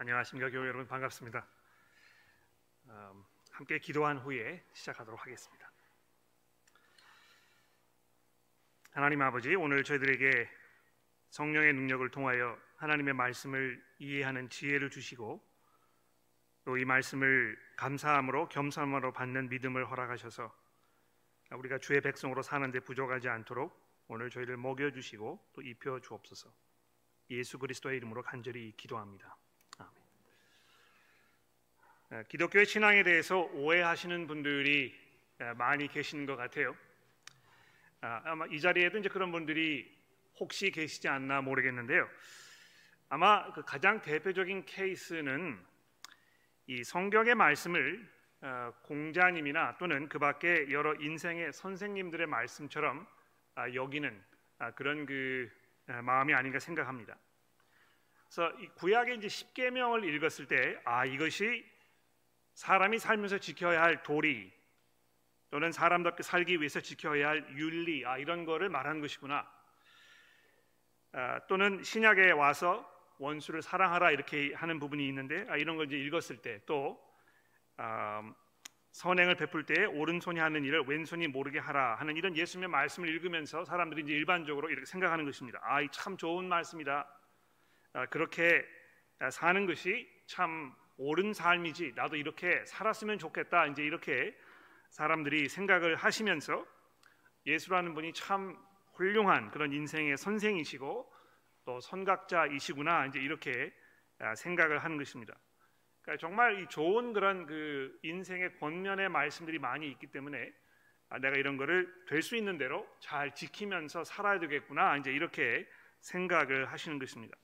안녕하십니까 교회 여러분 반갑습니다. 음, 함께 기도한 후에 시작하도록 하겠습니다. 하나님 아버지 오늘 저희들에게 성령의 능력을 통하여 하나님의 말씀을 이해하는 지혜를 주시고 또 이 말씀을 감사함으로 겸손함으로 받는 믿음을 허락하셔서 우리가 주의 백성으로 사는데 부족하지 않도록 오늘 저희를 먹여 주시고 또 입혀 주옵소서. 예수 그리스도의 이름으로 간절히 기도합니다. 아, 기독교의 신앙에 대해서 오해하시는 분들이 아, 많이 계시는 것 같아요. 아, 아마 이 자리에도 이제 그런 분들이 혹시 계시지 않나 모르겠는데요. 아마 그 가장 대표적인 케이스는 이 성경의 말씀을 공자님이나 또는 그 밖에 여러 인생의 선생님들의 말씀처럼 여기는 그런 그 마음이 아닌가 생각합니다. 그래서 구약의 이제 십계명을 읽었을 때 아 이것이 사람이 살면서 지켜야 할 도리 또는 사람답게 살기 위해서 지켜야 할 윤리 아 이런 거를 말하는 것이구나. 아, 또는 신약에 와서 원수를 사랑하라 이렇게 하는 부분이 있는데 아, 이런 걸 이제 읽었을 때또 아, 선행을 베풀 때 오른손이 하는 일을 왼손이 모르게 하라 하는 이런 예수님의 말씀을 읽으면서 사람들이 이제 일반적으로 이렇게 생각하는 것입니다. 아, 참 좋은 말씀이다. 아, 그렇게 사는 것이 참 옳은 삶이지 나도 이렇게 살았으면 좋겠다 이제 이렇게 사람들이 생각을 하시면서 예수라는 분이 참 훌륭한 그런 인생의 선생이시고 또 선각자이시구나 이제 이렇게 아, 생각을 하는 것입니다. 그러니까 정말 이 좋은 그런 그 인생의 권면의 말씀들이 많이 있기 때문에 아, 내가 이런 거를 될 수 있는 대로 잘 지키면서 살아야 되겠구나 이제 이렇게 생각을 하시는 것입니다.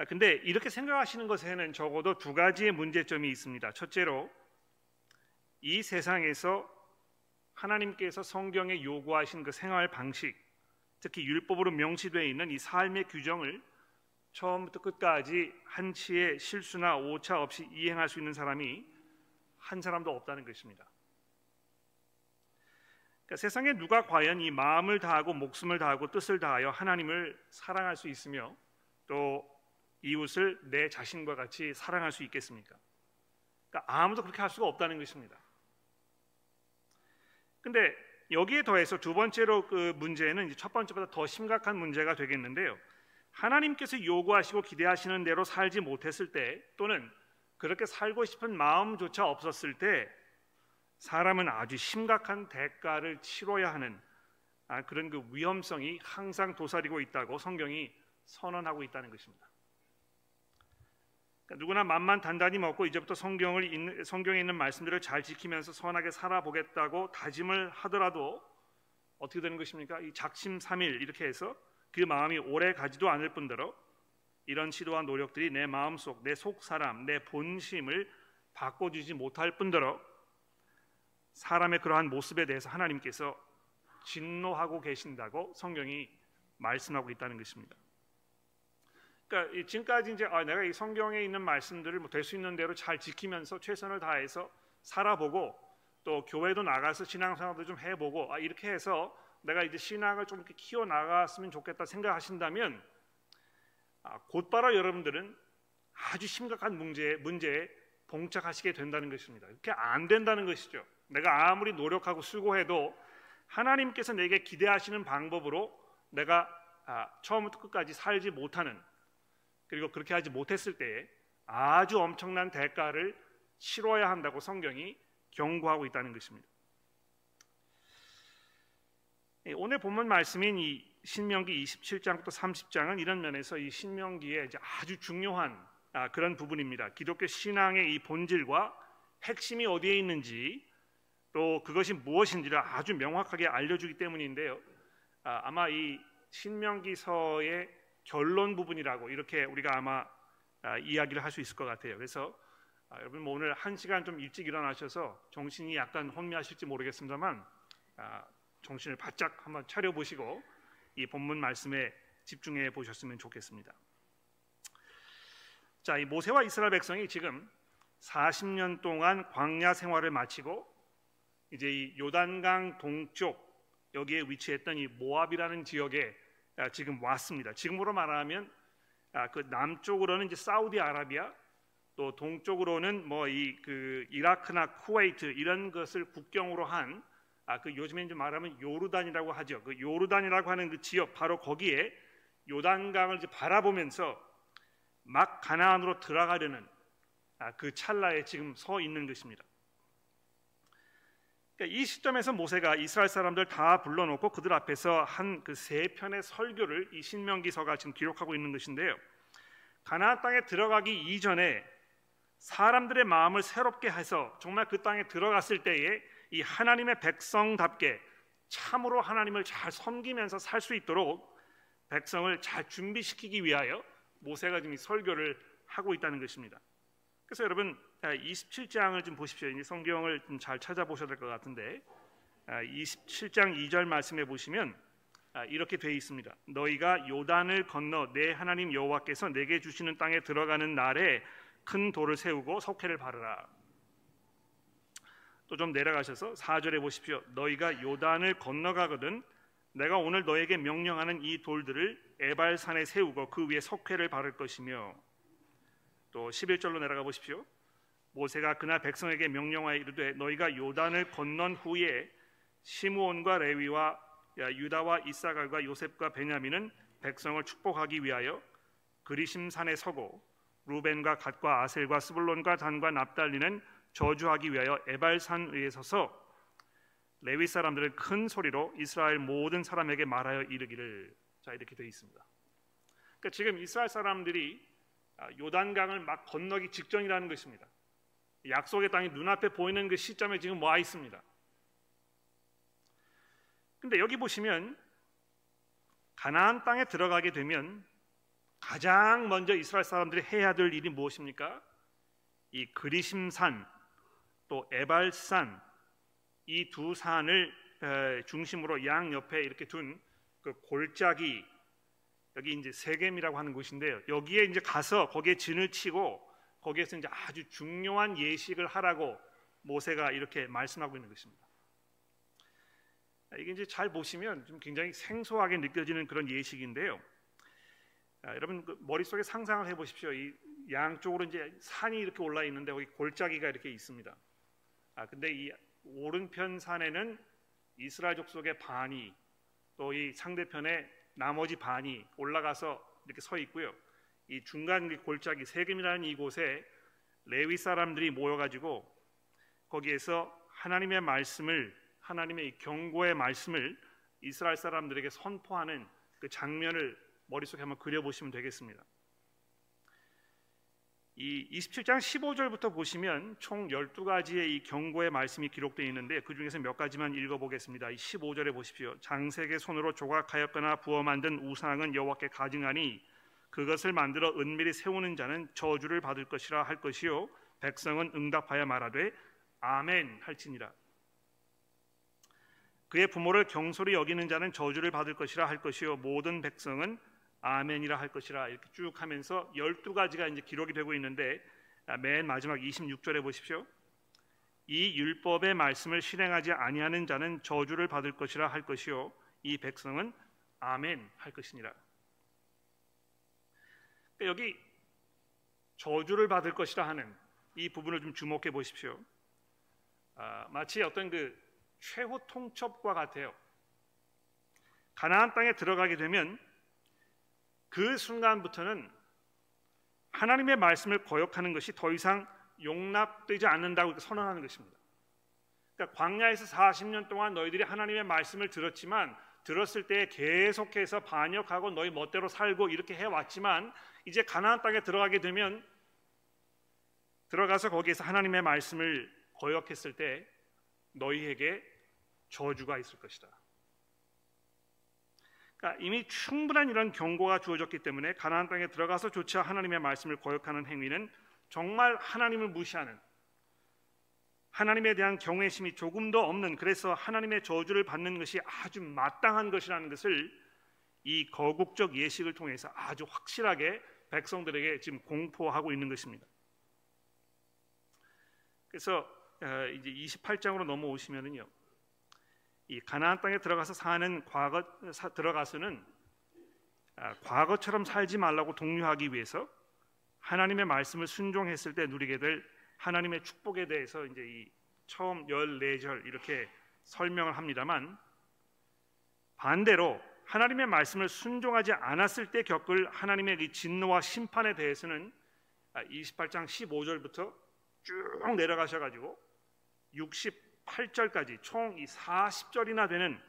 아, 근데 이렇게 생각하시는 것에는 적어도 두 가지의 문제점이 있습니다. 첫째로 이 세상에서 하나님께서 성경에 요구하신 그 생활 방식, 특히 율법으로 명시되어 있는 이 삶의 규정을 처음부터 끝까지 한치의 실수나 오차 없이 이행할 수 있는 사람이 한 사람도 없다는 것입니다. 그러니까 세상에 누가 과연 이 마음을 다하고 목숨을 다하고 뜻을 다하여 하나님을 사랑할 수 있으며 또 이웃을 내 자신과 같이 사랑할 수 있겠습니까? 그러니까 아무도 그렇게 할 수가 없다는 것입니다. 근데 여기에 더해서 두 번째로 그 문제는 첫 번째보다 더 심각한 문제가 되겠는데요. 하나님께서 요구하시고 기대하시는 대로 살지 못했을 때 또는 그렇게 살고 싶은 마음조차 없었을 때 사람은 아주 심각한 대가를 치러야 하는 아, 그런 그 위험성이 항상 도사리고 있다고 성경이 선언하고 있다는 것입니다. 그러니까 누구나 맘만 단단히 먹고 이제부터 성경을 성경에 있는 말씀들을 잘 지키면서 선하게 살아보겠다고 다짐을 하더라도 어떻게 되는 것입니까? 이 작심삼일 이렇게 해서 그 마음이 오래 가지도 않을 뿐더러 이런 시도와 노력들이 내 마음속, 내 속 사람, 내 본심을 바꿔주지 못할 뿐더러 사람의 그러한 모습에 대해서 하나님께서 진노하고 계신다고 성경이 말씀하고 있다는 것입니다. 그러니까 지금까지 이제 아, 내가 이 성경에 있는 말씀들을 뭐 될 수 있는 대로 잘 지키면서 최선을 다해서 살아보고 또 교회도 나가서 신앙생활도 좀 해보고 아, 이렇게 해서 내가 이제 신앙을 좀 이렇게 키워 나갔으면 좋겠다 생각하신다면 아, 곧바로 여러분들은 아주 심각한 문제 문제에 봉착하시게 된다는 것입니다. 이렇게 안 된다는 것이죠. 내가 아무리 노력하고 수고해도 하나님께서 내게 기대하시는 방법으로 내가 아, 처음부터 끝까지 살지 못하는 그리고 그렇게 하지 못했을 때 아주 엄청난 대가를 치러야 한다고 성경이 경고하고 있다는 것입니다. 예, 오늘 본문 말씀인 이 신명기 27장부터 30장은 이런 면에서 이 신명기의 아주 중요한 아, 그런 부분입니다. 기독교 신앙의 이 본질과 핵심이 어디에 있는지 또 그것이 무엇인지를 아주 명확하게 알려주기 때문인데요. 아, 아마 이 신명기서의 결론 부분이라고 이렇게 우리가 아마 아, 이야기를 할 수 있을 것 같아요. 그래서 아, 여러분 뭐 오늘 한 시간 좀 일찍 일어나셔서 정신이 약간 혼미하실지 모르겠습니다만 아, 정신을 바짝 한번 차려 보시고 이 본문 말씀에 집중해 보셨으면 좋겠습니다. 자, 이 모세와 이스라엘 백성이 지금 40년 동안 광야 생활을 마치고 이제 이 요단강 동쪽 여기에 위치했던 이 모압이라는 지역에 아, 지금 왔습니다. 지금으로 말하면 아, 그 남쪽으로는 이제 사우디아라비아 또 동쪽으로는 뭐 이 그 이라크나 쿠웨이트 이런 것을 국경으로 한 아, 그 요즘에 이제 말하면 요르단이라고 하죠. 그 요르단이라고 하는 그 지역 바로 거기에 요단강을 이제 바라보면서 막 가나안으로 들어가려는 아, 그 찰나에 지금 서 있는 것입니다. 그러니까 이 시점에서 모세가 이스라엘 사람들 다 불러놓고 그들 앞에서 한 그 세 편의 설교를 이 신명기서가 지금 기록하고 있는 것인데요. 가나안 땅에 들어가기 이전에 사람들의 마음을 새롭게 해서 정말 그 땅에 들어갔을 때에 이 하나님의 백성답게 참으로 하나님을 잘 섬기면서 살 수 있도록 백성을 잘 준비시키기 위하여 모세가 지금 설교를 하고 있다는 것입니다. 그래서 여러분 27장을 좀 보십시오. 이 성경을 좀 잘 찾아보셔야 될 것 같은데 27장 아, 2절 말씀에 보시면 아, 이렇게 되어 있습니다. 너희가 요단을 건너 내 하나님 여호와께서 내게 주시는 땅에 들어가는 날에 큰 돌을 세우고 석회를 바르라. 또 좀 내려가셔서 4절에 보십시오. 너희가 요단을 건너가거든 내가 오늘 너에게 명령하는 이 돌들을 에발산에 세우고 그 위에 석회를 바를 것이며 또 11절로 내려가 보십시오. 모세가 그날 백성에게 명령하여 이르되 너희가 요단을 건넌 후에 시므온과 레위와 유다와 이사갈과 요셉과 베냐민은 백성을 축복하기 위하여 그리심 산에 서고 루벤과 갓과 아셀과 스불론과 단과 납달리는 저주하기 위하여 에발산 위에 서서 레위 사람들은 큰 소리로 이스라엘 모든 사람에게 말하여 이르기를 자 이렇게 되어 있습니다. 그러니까 지금 이스라엘 사람들이 아, 요단강을 막 건너기 직전이라는 것입니다. 약속의 땅이 눈앞에 보이는 그 시점에 지금 와 있습니다. 근데 여기 보시면 가나안 땅에 들어가게 되면 가장 먼저 이스라엘 사람들이 해야 될 일이 무엇입니까? 이 그리심산 또 에발산 이 두 산을 중심으로 양 옆에 이렇게 둔 그 골짜기 여기 이제 세겜이라고 하는 곳인데요. 여기에 이제 가서 거기에 진을 치고 거기에서 이제 아주 중요한 예식을 하라고 모세가 이렇게 말씀하고 있는 것입니다. 이게 이제 잘 보시면 좀 굉장히 생소하게 느껴지는 그런 예식인데요. 아, 여러분 그 머릿속에 상상을 해 보십시오. 이 양쪽으로 이제 산이 이렇게 올라 있는데 거기 골짜기가 이렇게 있습니다. 아 근데 이 오른편 산에는 이스라엘 족속의 반이 또 이 상대편에 나머지 반이 올라가서 이렇게 서 있고요. 이 중간 골짜기 세금이라는 이곳에 레위 사람들이 모여가지고 거기에서 하나님의 말씀을 하나님의 경고의 말씀을 이스라엘 사람들에게 선포하는 그 장면을 머릿속에 한번 그려보시면 되겠습니다. 이 27장 15절부터 보시면 총 12가지의 이 경고의 말씀이 기록되어 있는데 그 중에서 몇 가지만 읽어보겠습니다. 이 15절에 보십시오. 장색의 손으로 조각하였거나 부어 만든 우상은 여호와께 가증하니 그것을 만들어 은밀히 세우는 자는 저주를 받을 것이라 할 것이요 백성은 응답하여 말하되 아멘 할지니라. 그의 부모를 경솔히 여기는 자는 저주를 받을 것이라 할 것이요 모든 백성은 아멘이라 할 것이라 이렇게 쭉 하면서 12가지가 이제 기록이 되고 있는데 아, 맨 마지막 26절에 보십시오. 이 율법의 말씀을 실행하지 아니하는 자는 저주를 받을 것이라 할 것이요 이 백성은 아멘 할 것이니라. 그러니까 여기 저주를 받을 것이라 하는 이 부분을 좀 주목해 보십시오. 아, 마치 어떤 그 최후 통첩과 같아요. 가나안 땅에 들어가게 되면 그 순간부터는 하나님의 말씀을 거역하는 것이 더 이상 용납되지 않는다고 선언하는 것입니다. 그러니까 광야에서 40년 동안 너희들이 하나님의 말씀을 들었지만 들었을 때 계속해서 반역하고 너희 멋대로 살고 이렇게 해왔지만 이제 가나안 땅에 들어가게 되면 들어가서 거기에서 하나님의 말씀을 거역했을 때 너희에게 저주가 있을 것이다. 그러니까 이미 충분한 이런 경고가 주어졌기 때문에 가나안 땅에 들어가서 조차 하나님의 말씀을 거역하는 행위는 정말 하나님을 무시하는 하나님에 대한 경외심이 조금도 없는 그래서 하나님의 저주를 받는 것이 아주 마땅한 것이라는 것을 이 거국적 예식을 통해서 아주 확실하게 백성들에게 지금 공포하고 있는 것입니다. 그래서 어, 이제 28장으로 넘어오시면은요. 이 가나안 땅에 들어가서 사는 과거 사, 들어가서는 아, 과거처럼 살지 말라고 독려하기 위해서 하나님의 말씀을 순종했을 때 누리게 될 하나님의 축복에 대해서 이제 이 처음 14절 이렇게 설명을 합니다만 반대로 하나님의 말씀을 순종하지 않았을 때 겪을 하나님의 이 진노와 심판에 대해서는 28장 아, 15절부터 쭉 내려가셔 가지고 68절까지 총 이 40절이나 되는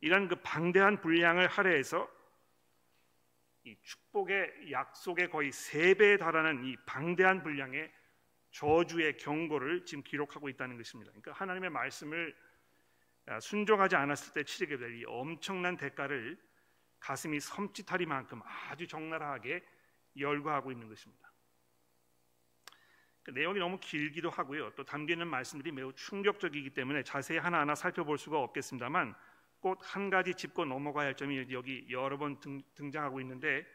이런 그 방대한 분량을 할애해서 이 축복의 약속의 거의 세 배에 달하는 이 방대한 분량의 저주의 경고를 지금 기록하고 있다는 것입니다. 그러니까 하나님의 말씀을 아, 순종하지 않았을 때 치르게 될 이 엄청난 대가를 가슴이 섬찟하리만큼 아주 적나라하게 열거하고 있는 것입니다. 그 내용이 너무 길기도 하고요. 또 담기는 말씀들이 매우 충격적이기 때문에 자세히 하나하나 살펴볼 수가 없겠습니다만 꼭 한 가지 짚고 넘어가야 할 점이 여기 여러 번 등, 장하고 있는데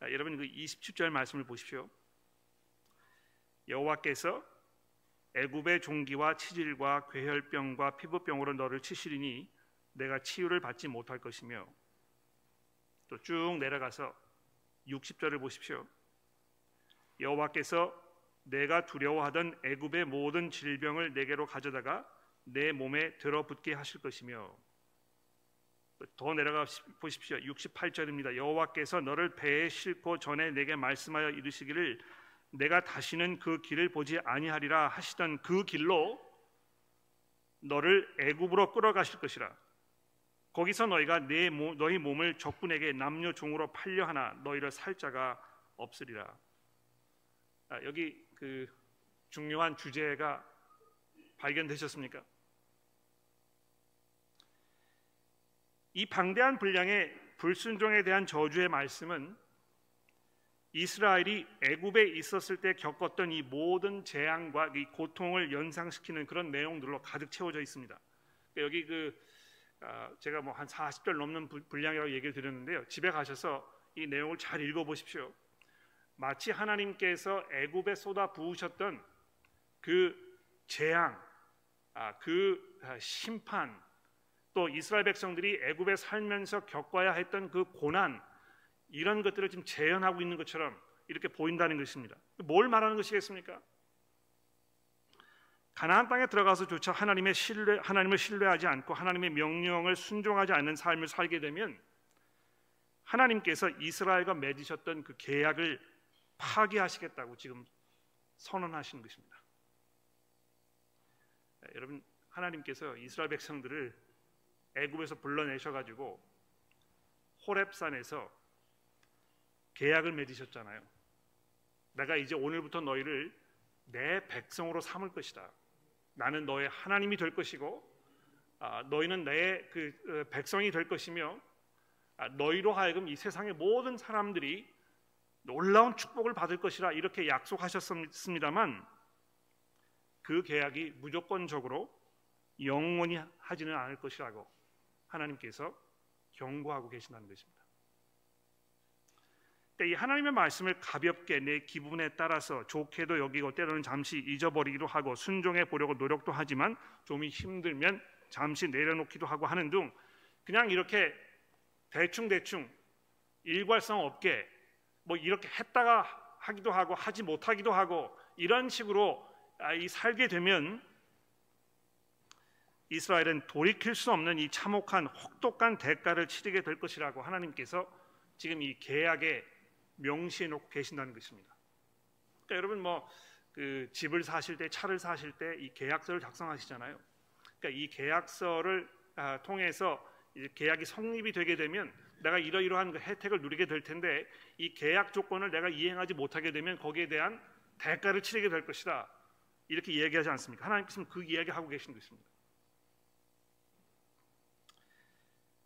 아, 여러분 그 27절 말씀을 보십시오. 여호와께서 애굽의 종기와 치질과 괴혈병과 피부병으로 너를 치시리니 내가 치유를 받지 못할 것이며 또 쭉 내려가서 60절을 보십시오. 여호와께서 내가 두려워하던 애굽의 모든 질병을 내게로 가져다가 내 몸에 들어붙게 하실 것이며 더 내려가 보십시오. 68절입니다. 여호와께서 너를 배에 싣고 전에 내게 말씀하여 이르시기를 내가 다시는 그 길을 보지 아니하리라 하시던 그 길로 너를 애굽으로 끌어가실 것이라. 거기서 너희가 내 모, 너희 몸을 적군에게 남녀 종으로 팔려 하나 너희를 살 자가 없으리라. 아, 여기 그 중요한 주제가 발견되셨습니까? 이 방대한 분량의 불순종에 대한 저주의 말씀은 이스라엘이 애굽에 있었을 때 겪었던 이 모든 재앙과 이 고통을 연상시키는 그런 내용들로 가득 채워져 있습니다. 그러니까 여기 그 아, 제가 뭐 한 40절 넘는 분량이라고 얘기를 드렸는데요. 집에 가셔서 이 내용을 잘 읽어 보십시오. 마치 하나님께서 애굽에 쏟아 부으셨던 그 재앙, 아, 그 아, 심판, 또 이스라엘 백성들이 애굽에 살면서 겪어야 했던 그 고난 이런 것들을 지금 재현하고 있는 것처럼 이렇게 보인다는 것입니다. 뭘 말하는 것이겠습니까? 가나안 땅에 들어가서조차 하나님의 신뢰, 하나님을 신뢰하지 않고 하나님의 명령을 순종하지 않는 삶을 살게 되면 하나님께서 이스라엘과 맺으셨던 그 계약을 파기하시겠다고 지금 선언하시는 것입니다. 네, 여러분 하나님께서 이스라엘 백성들을 애굽에서 불러내셔 가지고 호렙산에서 계약을 맺으셨잖아요. 내가 이제 오늘부터 너희를 내 백성으로 삼을 것이다. 나는 너의 하나님이 될 것이고 아, 너희는 내그 어, 백성이 될 것이며 아, 너희로 하여금 이 세상의 모든 사람들이 놀라운 축복을 받을 것이라 이렇게 약속하셨습니다만 그 계약이 무조건적으로 영원히 하지는 않을 것이라고 하나님께서 경고하고 계신다는 것입니다. 이 하나님의 말씀을 가볍게 내 기분에 따라서 좋게도 여기고 때로는 잠시 잊어버리기도 하고 순종해 보려고 노력도 하지만 좀 힘들면 잠시 내려놓기도 하고 하는 등 그냥 이렇게 대충 대충 일괄성 없게 뭐 이렇게 했다가 하기도 하고 하지 못하기도 하고 이런 식으로 아, 이 살게 되면 이스라엘은 돌이킬 수 없는 이 참혹한 혹독한 대가를 치르게 될 것이라고 하나님께서 지금 이 계약의 명시해 놓고 계신다는 것입니다. 그러니까 여러분 뭐 그 집을 사실 때 차를 사실 때 이 계약서를 작성하시잖아요. 그러니까 이 계약서를 아, 통해서 계약이 성립이 되게 되면 내가 이러이러한 그 혜택을 누리게 될 텐데 이 계약 조건을 내가 이행하지 못하게 되면 거기에 대한 대가를 치르게 될 것이다. 이렇게 이야기하지 않습니까? 하나님께서는 그 이야기 하고 계신 것입니다.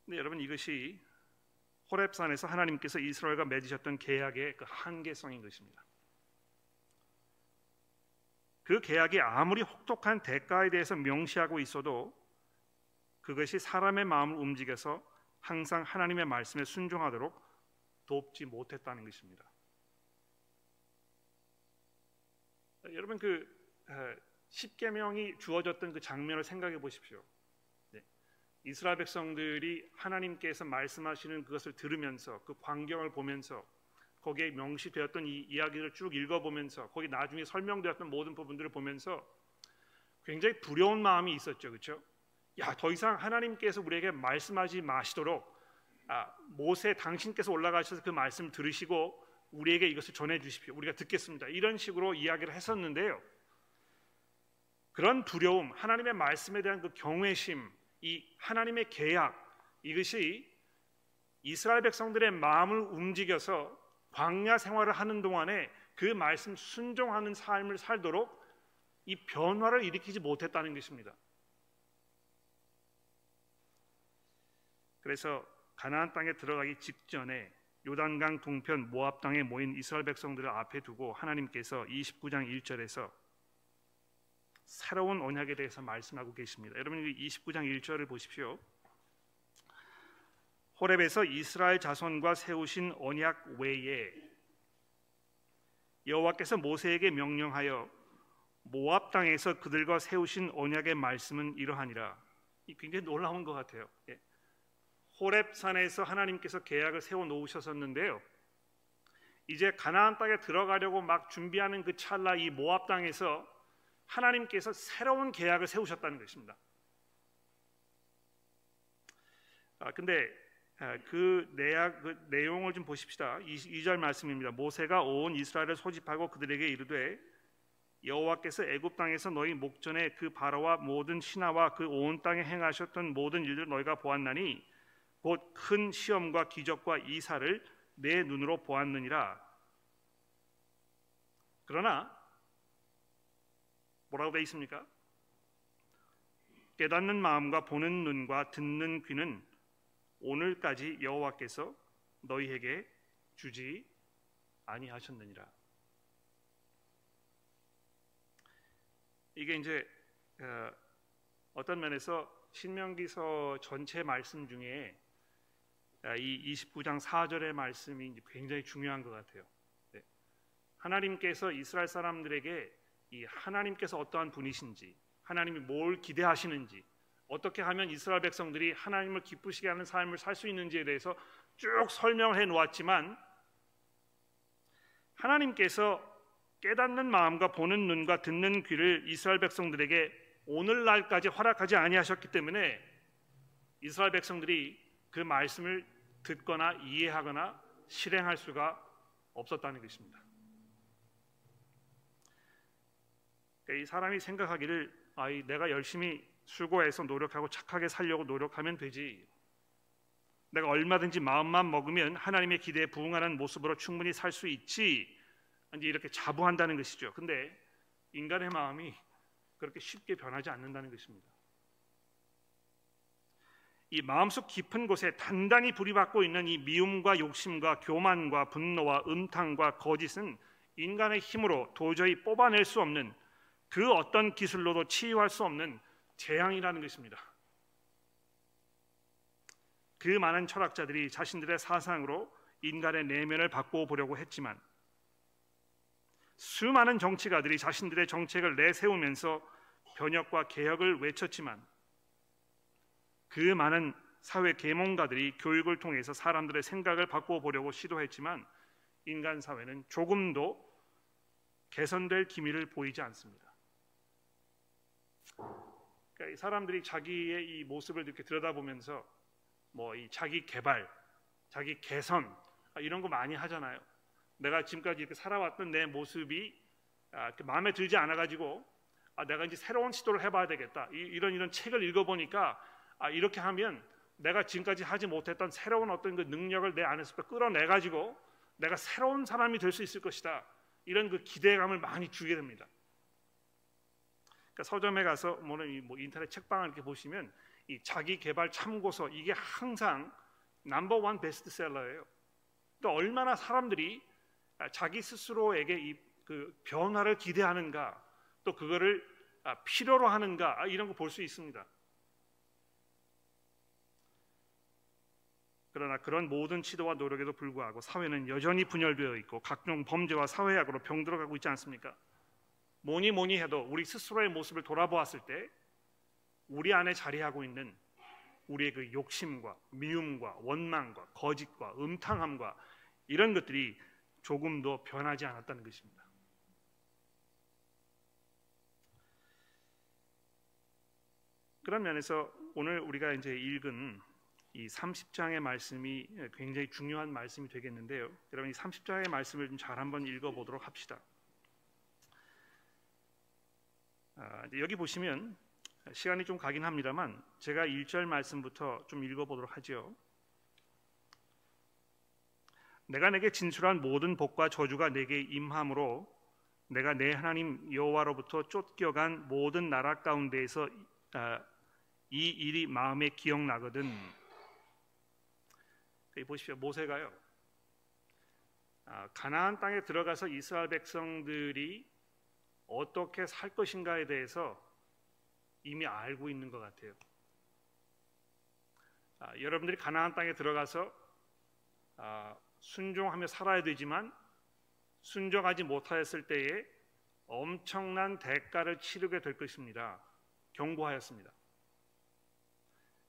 근데 여러분 이것이 호렙산에서 하나님께서 이스라엘과 맺으셨던 계약의 그 한계성인 것입니다. 그 계약이 아무리 혹독한 대가에 대해서 명시하고 있어도 그것이 사람의 마음을 움직여서 항상 하나님의 말씀에 순종하도록 돕지 못했다는 것입니다. 여러분 그 십계명이 주어졌던 그 장면을 생각해 보십시오. 네. 이스라엘 백성들이 하나님께서 말씀하시는 그것을 들으면서 그 광경을 보면서 거기에 명시되었던 이 이야기를 쭉 읽어보면서 거기 나중에 설명되었던 모든 부분들을 보면서 굉장히 두려운 마음이 있었죠, 그렇죠? 야, 더 이상 하나님께서 우리에게 말씀하지 마시도록 아, 모세 당신께서 올라가셔서 그 말씀 들으시고 우리에게 이것을 전해 주십시오. 우리가 듣겠습니다. 이런 식으로 이야기를 했었는데요. 그런 두려움, 하나님의 말씀에 대한 그 경외심, 이 하나님의 계약 이것이 이스라엘 백성들의 마음을 움직여서 광야 생활을 하는 동안에 그 말씀 순종하는 삶을 살도록 이 변화를 일으키지 못했다는 것입니다. 그래서 가나안 땅에 들어가기 직전에 요단강 동편 모압 땅에 모인 이스라엘 백성들을 앞에 두고 하나님께서 29장 1절에서 새로운 언약에 대해서 말씀하고 계십니다. 여러분 29장 1절을 보십시오. 호렙에서 이스라엘 자손과 세우신 언약 외에 여호와께서 모세에게 명령하여 모압 땅에서 그들과 세우신 언약의 말씀은 이러하니라. 굉장히 놀라운 것 같아요. 예. 호렙 산에서 하나님께서 계약을 세워 놓으셨었는데요. 이제 가나안 땅에 들어가려고 막 준비하는 그 찰나 이 모압 땅에서 하나님께서 새로운 계약을 세우셨다는 것입니다. 아 근데 아, 그, 내약, 그 내용을 좀 보십시다. 2절 말씀입니다. 모세가 온 이스라엘을 소집하고 그들에게 이르되 여호와께서 애굽 땅에서 너희 목전에 그 바로와 모든 신하와 그 온 땅에 행하셨던 모든 일들 너희가 보았나니 곧 큰 시험과 기적과 이사를 내 눈으로 보았느니라. 그러나 뭐라고 되어 있습니까? 깨닫는 마음과 보는 눈과 듣는 귀는 오늘까지 여호와께서 너희에게 주지 아니하셨느니라. 이게 이제 어, 어떤 면에서 신명기서 전체 말씀 중에 아, 이 29장 4절의 말씀이 굉장히 중요한 것 같아요. 네. 하나님께서 이스라엘 사람들에게 이 하나님께서 어떠한 분이신지, 하나님이 뭘 기대하시는지, 어떻게 하면 이스라엘 백성들이 하나님을 기쁘시게 하는 삶을 살 수 있는지에 대해서 쭉 설명을 해 놓았지만 하나님께서 깨닫는 마음과 보는 눈과 듣는 귀를 이스라엘 백성들에게 오늘날까지 허락하지 아니하셨기 때문에 이스라엘 백성들이 그 말씀을 듣거나 이해하거나 실행할 수가 없었다는 것입니다. 그러니까 이 사람이 생각하기를 아, 내가 열심히 수고해서 노력하고 착하게 살려고 노력하면 되지. 내가 얼마든지 마음만 먹으면 하나님의 기대에 부응하는 모습으로 충분히 살 수 있지. 이제 이렇게 자부한다는 것이죠. 근데 인간의 마음이 그렇게 쉽게 변하지 않는다는 것입니다. 이 마음속 깊은 곳에 단단히 불이받고 있는 이 미움과 욕심과 교만과 분노와 음탕과 거짓은 인간의 힘으로 도저히 뽑아낼 수 없는 그 어떤 기술로도 치유할 수 없는 재앙이라는 것입니다. 그 많은 철학자들이 자신들의 사상으로 인간의 내면을 바꾸어 보려고 했지만 수많은 정치가들이 자신들의 정책을 내세우면서 변혁과 개혁을 외쳤지만 그 많은 사회 계몽가들이 교육을 통해서 사람들의 생각을 바꾸어 보려고 시도했지만 인간 사회는 조금도 개선될 기미를 보이지 않습니다. 그러니까 사람들이 자기의 이 모습을 이렇게 들여다보면서 뭐 이 자기 개발, 자기 개선 이런 거 많이 하잖아요. 내가 지금까지 이렇게 살아왔던 내 모습이 아, 마음에 들지 않아 가지고 아, 내가 이제 새로운 시도를 해봐야 되겠다. 이, 런 이런 책을 읽어보니까 아, 이렇게 하면 내가 지금까지 하지 못했던 새로운 어떤 그 능력을 내 안에서 끌어내 가지고 내가 새로운 사람이 될 수 있을 것이다. 이런 그 기대감을 많이 주게 됩니다. 그러니까 서점에 가서 뭐는 뭐 인터넷 책방을 이렇게 보시면 이 자기 개발 참고서 이게 항상 넘버 원 베스트셀러예요. 또 얼마나 사람들이 아, 자기 스스로에게 이 그 변화를 기대하는가 또 그거를 아, 필요로 하는가 아, 이런 거 볼 수 있습니다. 그러나 그런 모든 치도와 노력에도 불구하고 사회는 여전히 분열되어 있고 각종 범죄와 사회학으로 병들어가고 있지 않습니까? 뭐니 뭐니 해도 우리 스스로의 모습을 돌아보았을 때 우리 안에 자리하고 있는 우리의 그 욕심과 미움과 원망과 거짓과 음탕함과 이런 것들이 조금도 변하지 않았다는 것입니다. 그런 면에서 오늘 우리가 이제 읽은 이 30장의 말씀이 굉장히 중요한 말씀이 되겠는데요. 여러분 이 30장의 말씀을 좀 잘 한번 읽어 보도록 합시다. 아, 여기 보시면 시간이 좀 가긴 합니다만 제가 1절 말씀부터 좀 읽어보도록 하죠. 내가 내게 진술한 모든 복과 저주가 내게 임함으로 내가 내 하나님 여호와로부터 쫓겨간 모든 나라 가운데에서 아, 이 일이 마음에 기억나거든. 보십시오. 모세가요. 아, 가나안 땅에 들어가서 이스라엘 백성들이 어떻게 살 것인가에 대해서 이미 알고 있는 것 같아요. 아, 여러분들이 가나안 땅에 들어가서 아, 순종하며 살아야 되지만 순종하지 못하였을 때에 엄청난 대가를 치르게 될 것입니다. 경고하였습니다.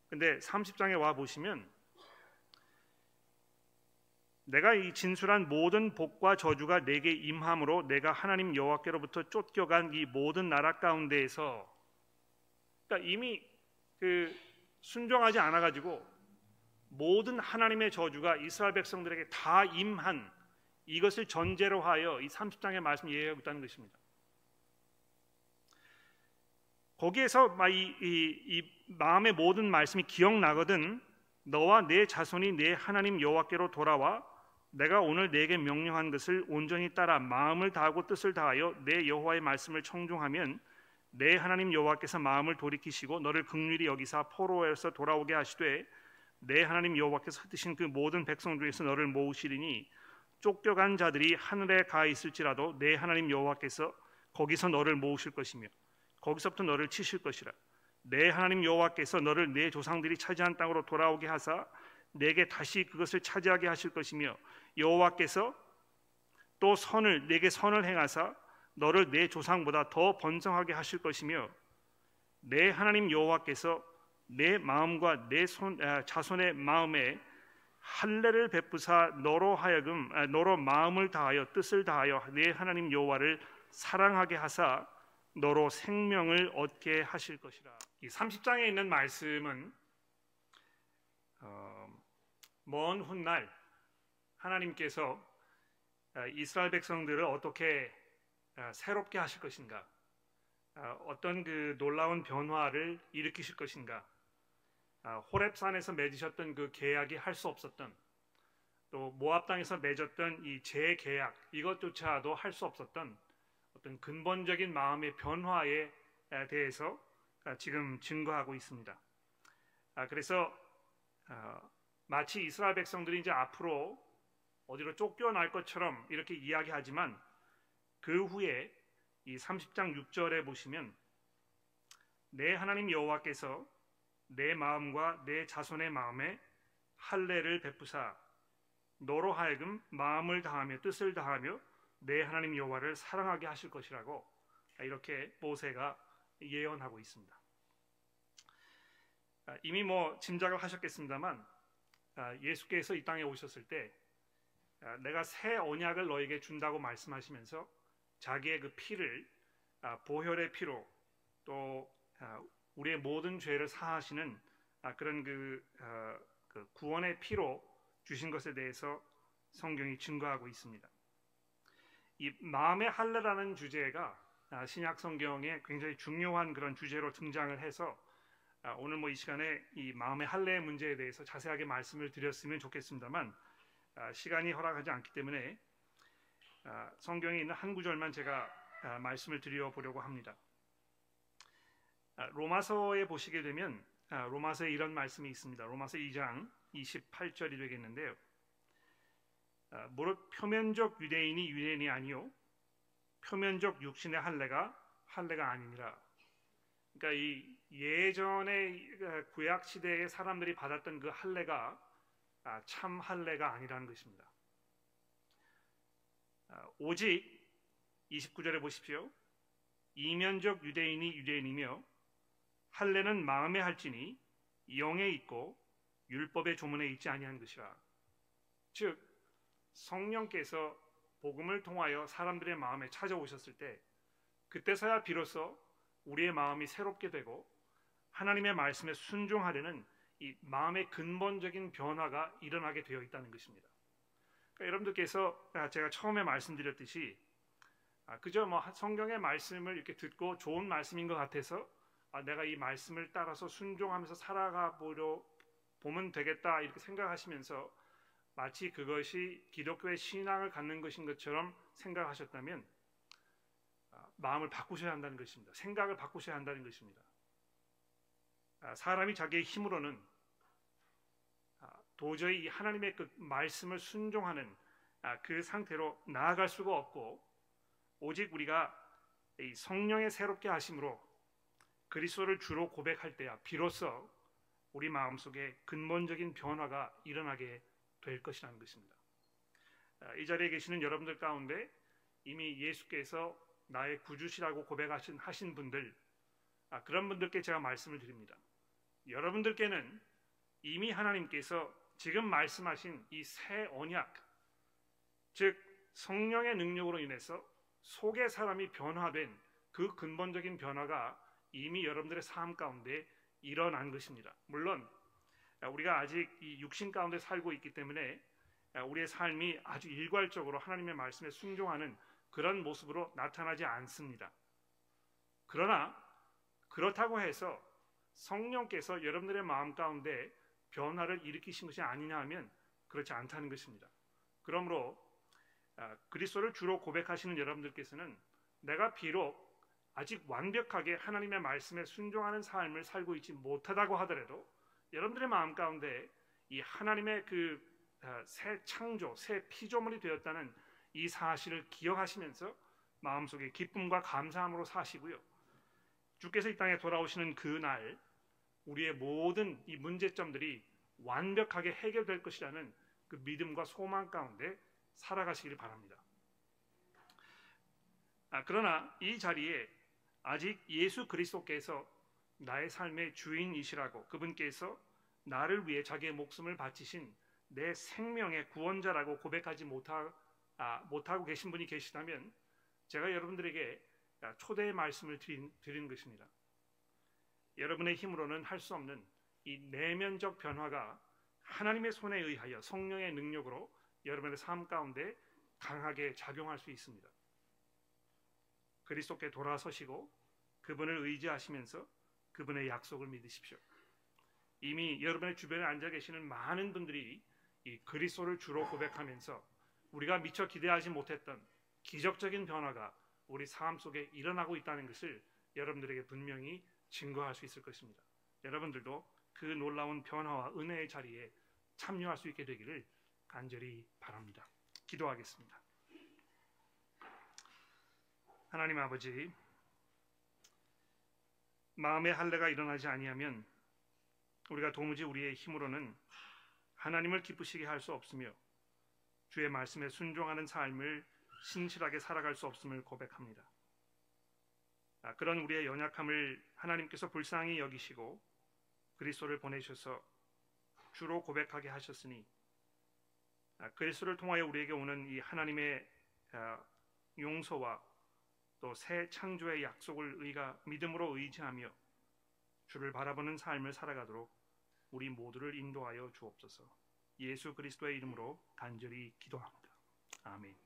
근데 30장에 와 보시면 내가 이 진술한 모든 복과 저주가 내게 임함으로 내가 하나님 여호와께로부터 쫓겨간 이 모든 나라 가운데에서 그러니까 이미 그 순종하지 않아 가지고 모든 하나님의 저주가 이스라엘 백성들에게 다 임한 이것을 전제로 하여 이 30장의 말씀 이해하고 있다는 것입니다. 거기에서 이, 이, 이 마음의 모든 말씀이 기억나거든 너와 내 자손이 내 하나님 여호와께로 돌아와 내가 오늘 내게 명령한 것을 온전히 따라 마음을 다하고 뜻을 다하여 내 여호와의 말씀을 청중하면 내 하나님 여호와께서 마음을 돌이키시고 너를 극률히 여기사 포로에서 돌아오게 하시되 내 하나님 여호와께서 흩으신 그 모든 백성 중에서 너를 모으시리니 쫓겨간 자들이 하늘에 가 있을지라도 내 하나님 여호와께서 거기서 너를 모으실 것이며 거기서부터 너를 치실 것이라. 내 하나님 여호와께서 너를 내 조상들이 차지한 땅으로 돌아오게 하사 내게 다시 그것을 차지하게 하실 것이며 여호와께서 또 선을 내게 선을 행하사 너를 내 조상보다 더 번성하게 하실 것이며 내 하나님 여호와께서 내 마음과 내 손, 아, 자손의 마음에 할례를 베푸사 너로 하여금 아, 너로 마음을 다하여 뜻을 다하여 내 하나님 여호와를 사랑하게 하사 너로 생명을 얻게 하실 것이라. 이 30장에 있는 말씀은 어, 먼 훗날 하나님께서 아, 이스라엘 백성들을 어떻게 아, 새롭게 하실 것인가, 아, 어떤 그 놀라운 변화를 일으키실 것인가, 호렙산에서 맺으셨던 그 계약이 할 수 없었던 또 모압 땅에서 맺었던 이 재계약 이것조차도 할 수 없었던 어떤 근본적인 마음의 변화에 대해서 지금 증거하고 있습니다. 그래서 마치 이스라엘 백성들이 이제 앞으로 어디로 쫓겨날 것처럼 이렇게 이야기하지만 그 후에 이 30장 6절에 보시면 내 하나님 여호와께서 내 마음과 내 자손의 마음에 할례를 베푸사 너로 하여금 마음을 다하며 뜻을 다하며 내 하나님 여호와를 사랑하게 하실 것이라고 이렇게 모세가 예언하고 있습니다. 이미 뭐 짐작을 하셨겠습니다만 예수께서 이 땅에 오셨을 때 아, 내가 새 언약을 너에게 준다고 말씀하시면서 자기의 그 피를 아, 보혈의 피로 또 아, 우리의 모든 죄를 사하시는 그런 그, 그 구원의 피로 주신 것에 대해서 성경이 증거하고 있습니다. 이 마음의 할례라는 주제가 신약 성경에 굉장히 중요한 그런 주제로 등장을 해서 오늘 뭐 이 시간에 이 마음의 할례의 문제에 대해서 자세하게 말씀을 드렸으면 좋겠습니다만 아, 시간이 허락하지 않기 때문에 아, 성경에 있는 한 구절만 제가 아, 말씀을 드려 보려고 합니다. 로마서에 보시게 되면 로마서에 이런 말씀이 있습니다. 로마서 2장 28절이 되겠는데요. 무릇 표면적 유대인이 유대인이 아니요 표면적 육신의 할례가 할례가 아니니라. 그러니까 이 예전의 구약 시대의 사람들이 받았던 그 할례가 아, 참 할례가 아니라는 것입니다. 아, 오직 29절에 보십시오. 이면적 유대인이 유대인이며 할례는 마음에 할지니 영에 있고 율법의 조문에 있지 아니한 것이라. 즉 성령께서 복음을 통하여 사람들의 마음에 찾아오셨을 때 그때서야 비로소 우리의 마음이 새롭게 되고 하나님의 말씀에 순종하려는 이 마음의 근본적인 변화가 일어나게 되어 있다는 것입니다. 그러니까 여러분들께서 제가 처음에 말씀드렸듯이 아, 그저 뭐 성경의 말씀을 이렇게 듣고 좋은 말씀인 것 같아서 아, 내가 이 말씀을 따라서 순종하면서 살아가 보려 보면 되겠다 이렇게 생각하시면서 마치 그것이 기독교의 신앙을 갖는 것인 것처럼 생각하셨다면 아, 마음을 바꾸셔야 한다는 것입니다. 생각을 바꾸셔야 한다는 것입니다. 아, 사람이 자기의 힘으로는 아, 도저히 하나님의 그 말씀을 순종하는 그 상태로 나아갈 수가 없고 오직 우리가 성령의 새롭게 하심으로 그리스도를 주로 고백할 때야 비로소 우리 마음속에 근본적인 변화가 일어나게 될 것이라는 것입니다. 이 자리에 계시는 여러분들 가운데 이미 예수께서 나의 구주시라고 고백하신 하신 분들 아, 그런 분들께 제가 말씀을 드립니다. 여러분들께는 이미 하나님께서 지금 말씀하신 이 새 언약 즉 성령의 능력으로 인해서 속의 사람이 변화된 그 근본적인 변화가 이미 여러분들의 삶 가운데 일어난 것입니다. 물론 우리가 아직 이 육신 가운데 살고 있기 때문에 우리의 삶이 아주 일괄적으로 하나님의 말씀에 순종하는 그런 모습으로 나타나지 않습니다. 그러나 그렇다고 해서 성령께서 여러분들의 마음 가운데 변화를 일으키신 것이 아니냐 하면 그렇지 않다는 것입니다. 그러므로 아, 그리스도를 주로 고백하시는 여러분들께서는 내가 비록 아직 완벽하게 하나님의 말씀에 순종하는 삶을 살고 있지 못하다고 하더라도 여러분들의 마음 가운데 이 하나님의 그새 아, 창조, 새 피조물이 되었다는 이 사실을 기억하시면서 마음속에 기쁨과 감사함으로 사시고요. 주께서 이 땅에 돌아오시는 그날 우리의 모든 이 문제점들이 완벽하게 해결될 것이라는 그 믿음과 소망 가운데 살아가시기를 바랍니다. 아, 그러나 이 자리에 아직 예수 그리스도께서 나의 삶의 주인이시라고 그분께서 나를 위해 자기의 목숨을 바치신 내 생명의 구원자라고 고백하지 못하, 아, 못하고 계신 분이 계시다면 제가 여러분들에게 초대의 말씀을 드린, 드린 것입니다. 여러분의 힘으로는 할 수 없는 이 내면적 변화가 하나님의 손에 의하여 성령의 능력으로 여러분의 삶 가운데 강하게 작용할 수 있습니다. 그리스도께 돌아서시고 그분을 의지하시면서 그분의 약속을 믿으십시오. 이미 여러분의 주변에 앉아 계시는 많은 분들이 이 그리스도를 주로 고백하면서 우리가 미처 기대하지 못했던 기적적인 변화가 우리 삶 속에 일어나고 있다는 것을 여러분들에게 분명히 증거할 수 있을 것입니다. 여러분들도 그 놀라운 변화와 은혜의 자리에 참여할 수 있게 되기를 간절히 바랍니다. 기도하겠습니다. 하나님 아버지, 마음의 할례가 일어나지 아니하면 우리가 도무지 우리의 힘으로는 하나님을 기쁘시게 할 수 없으며 주의 말씀에 순종하는 삶을 신실하게 살아갈 수 없음을 고백합니다. 아, 그런 우리의 연약함을 하나님께서 불쌍히 여기시고 그리스도를 보내셔서 주로 고백하게 하셨으니 아, 그리스도를 통하여 우리에게 오는 이 하나님의 아, 용서와 또 새 창조의 약속을 의가 믿음으로 의지하며 주를 바라보는 삶을 살아가도록 우리 모두를 인도하여 주옵소서. 예수 그리스도의 이름으로 간절히 기도합니다. 아멘.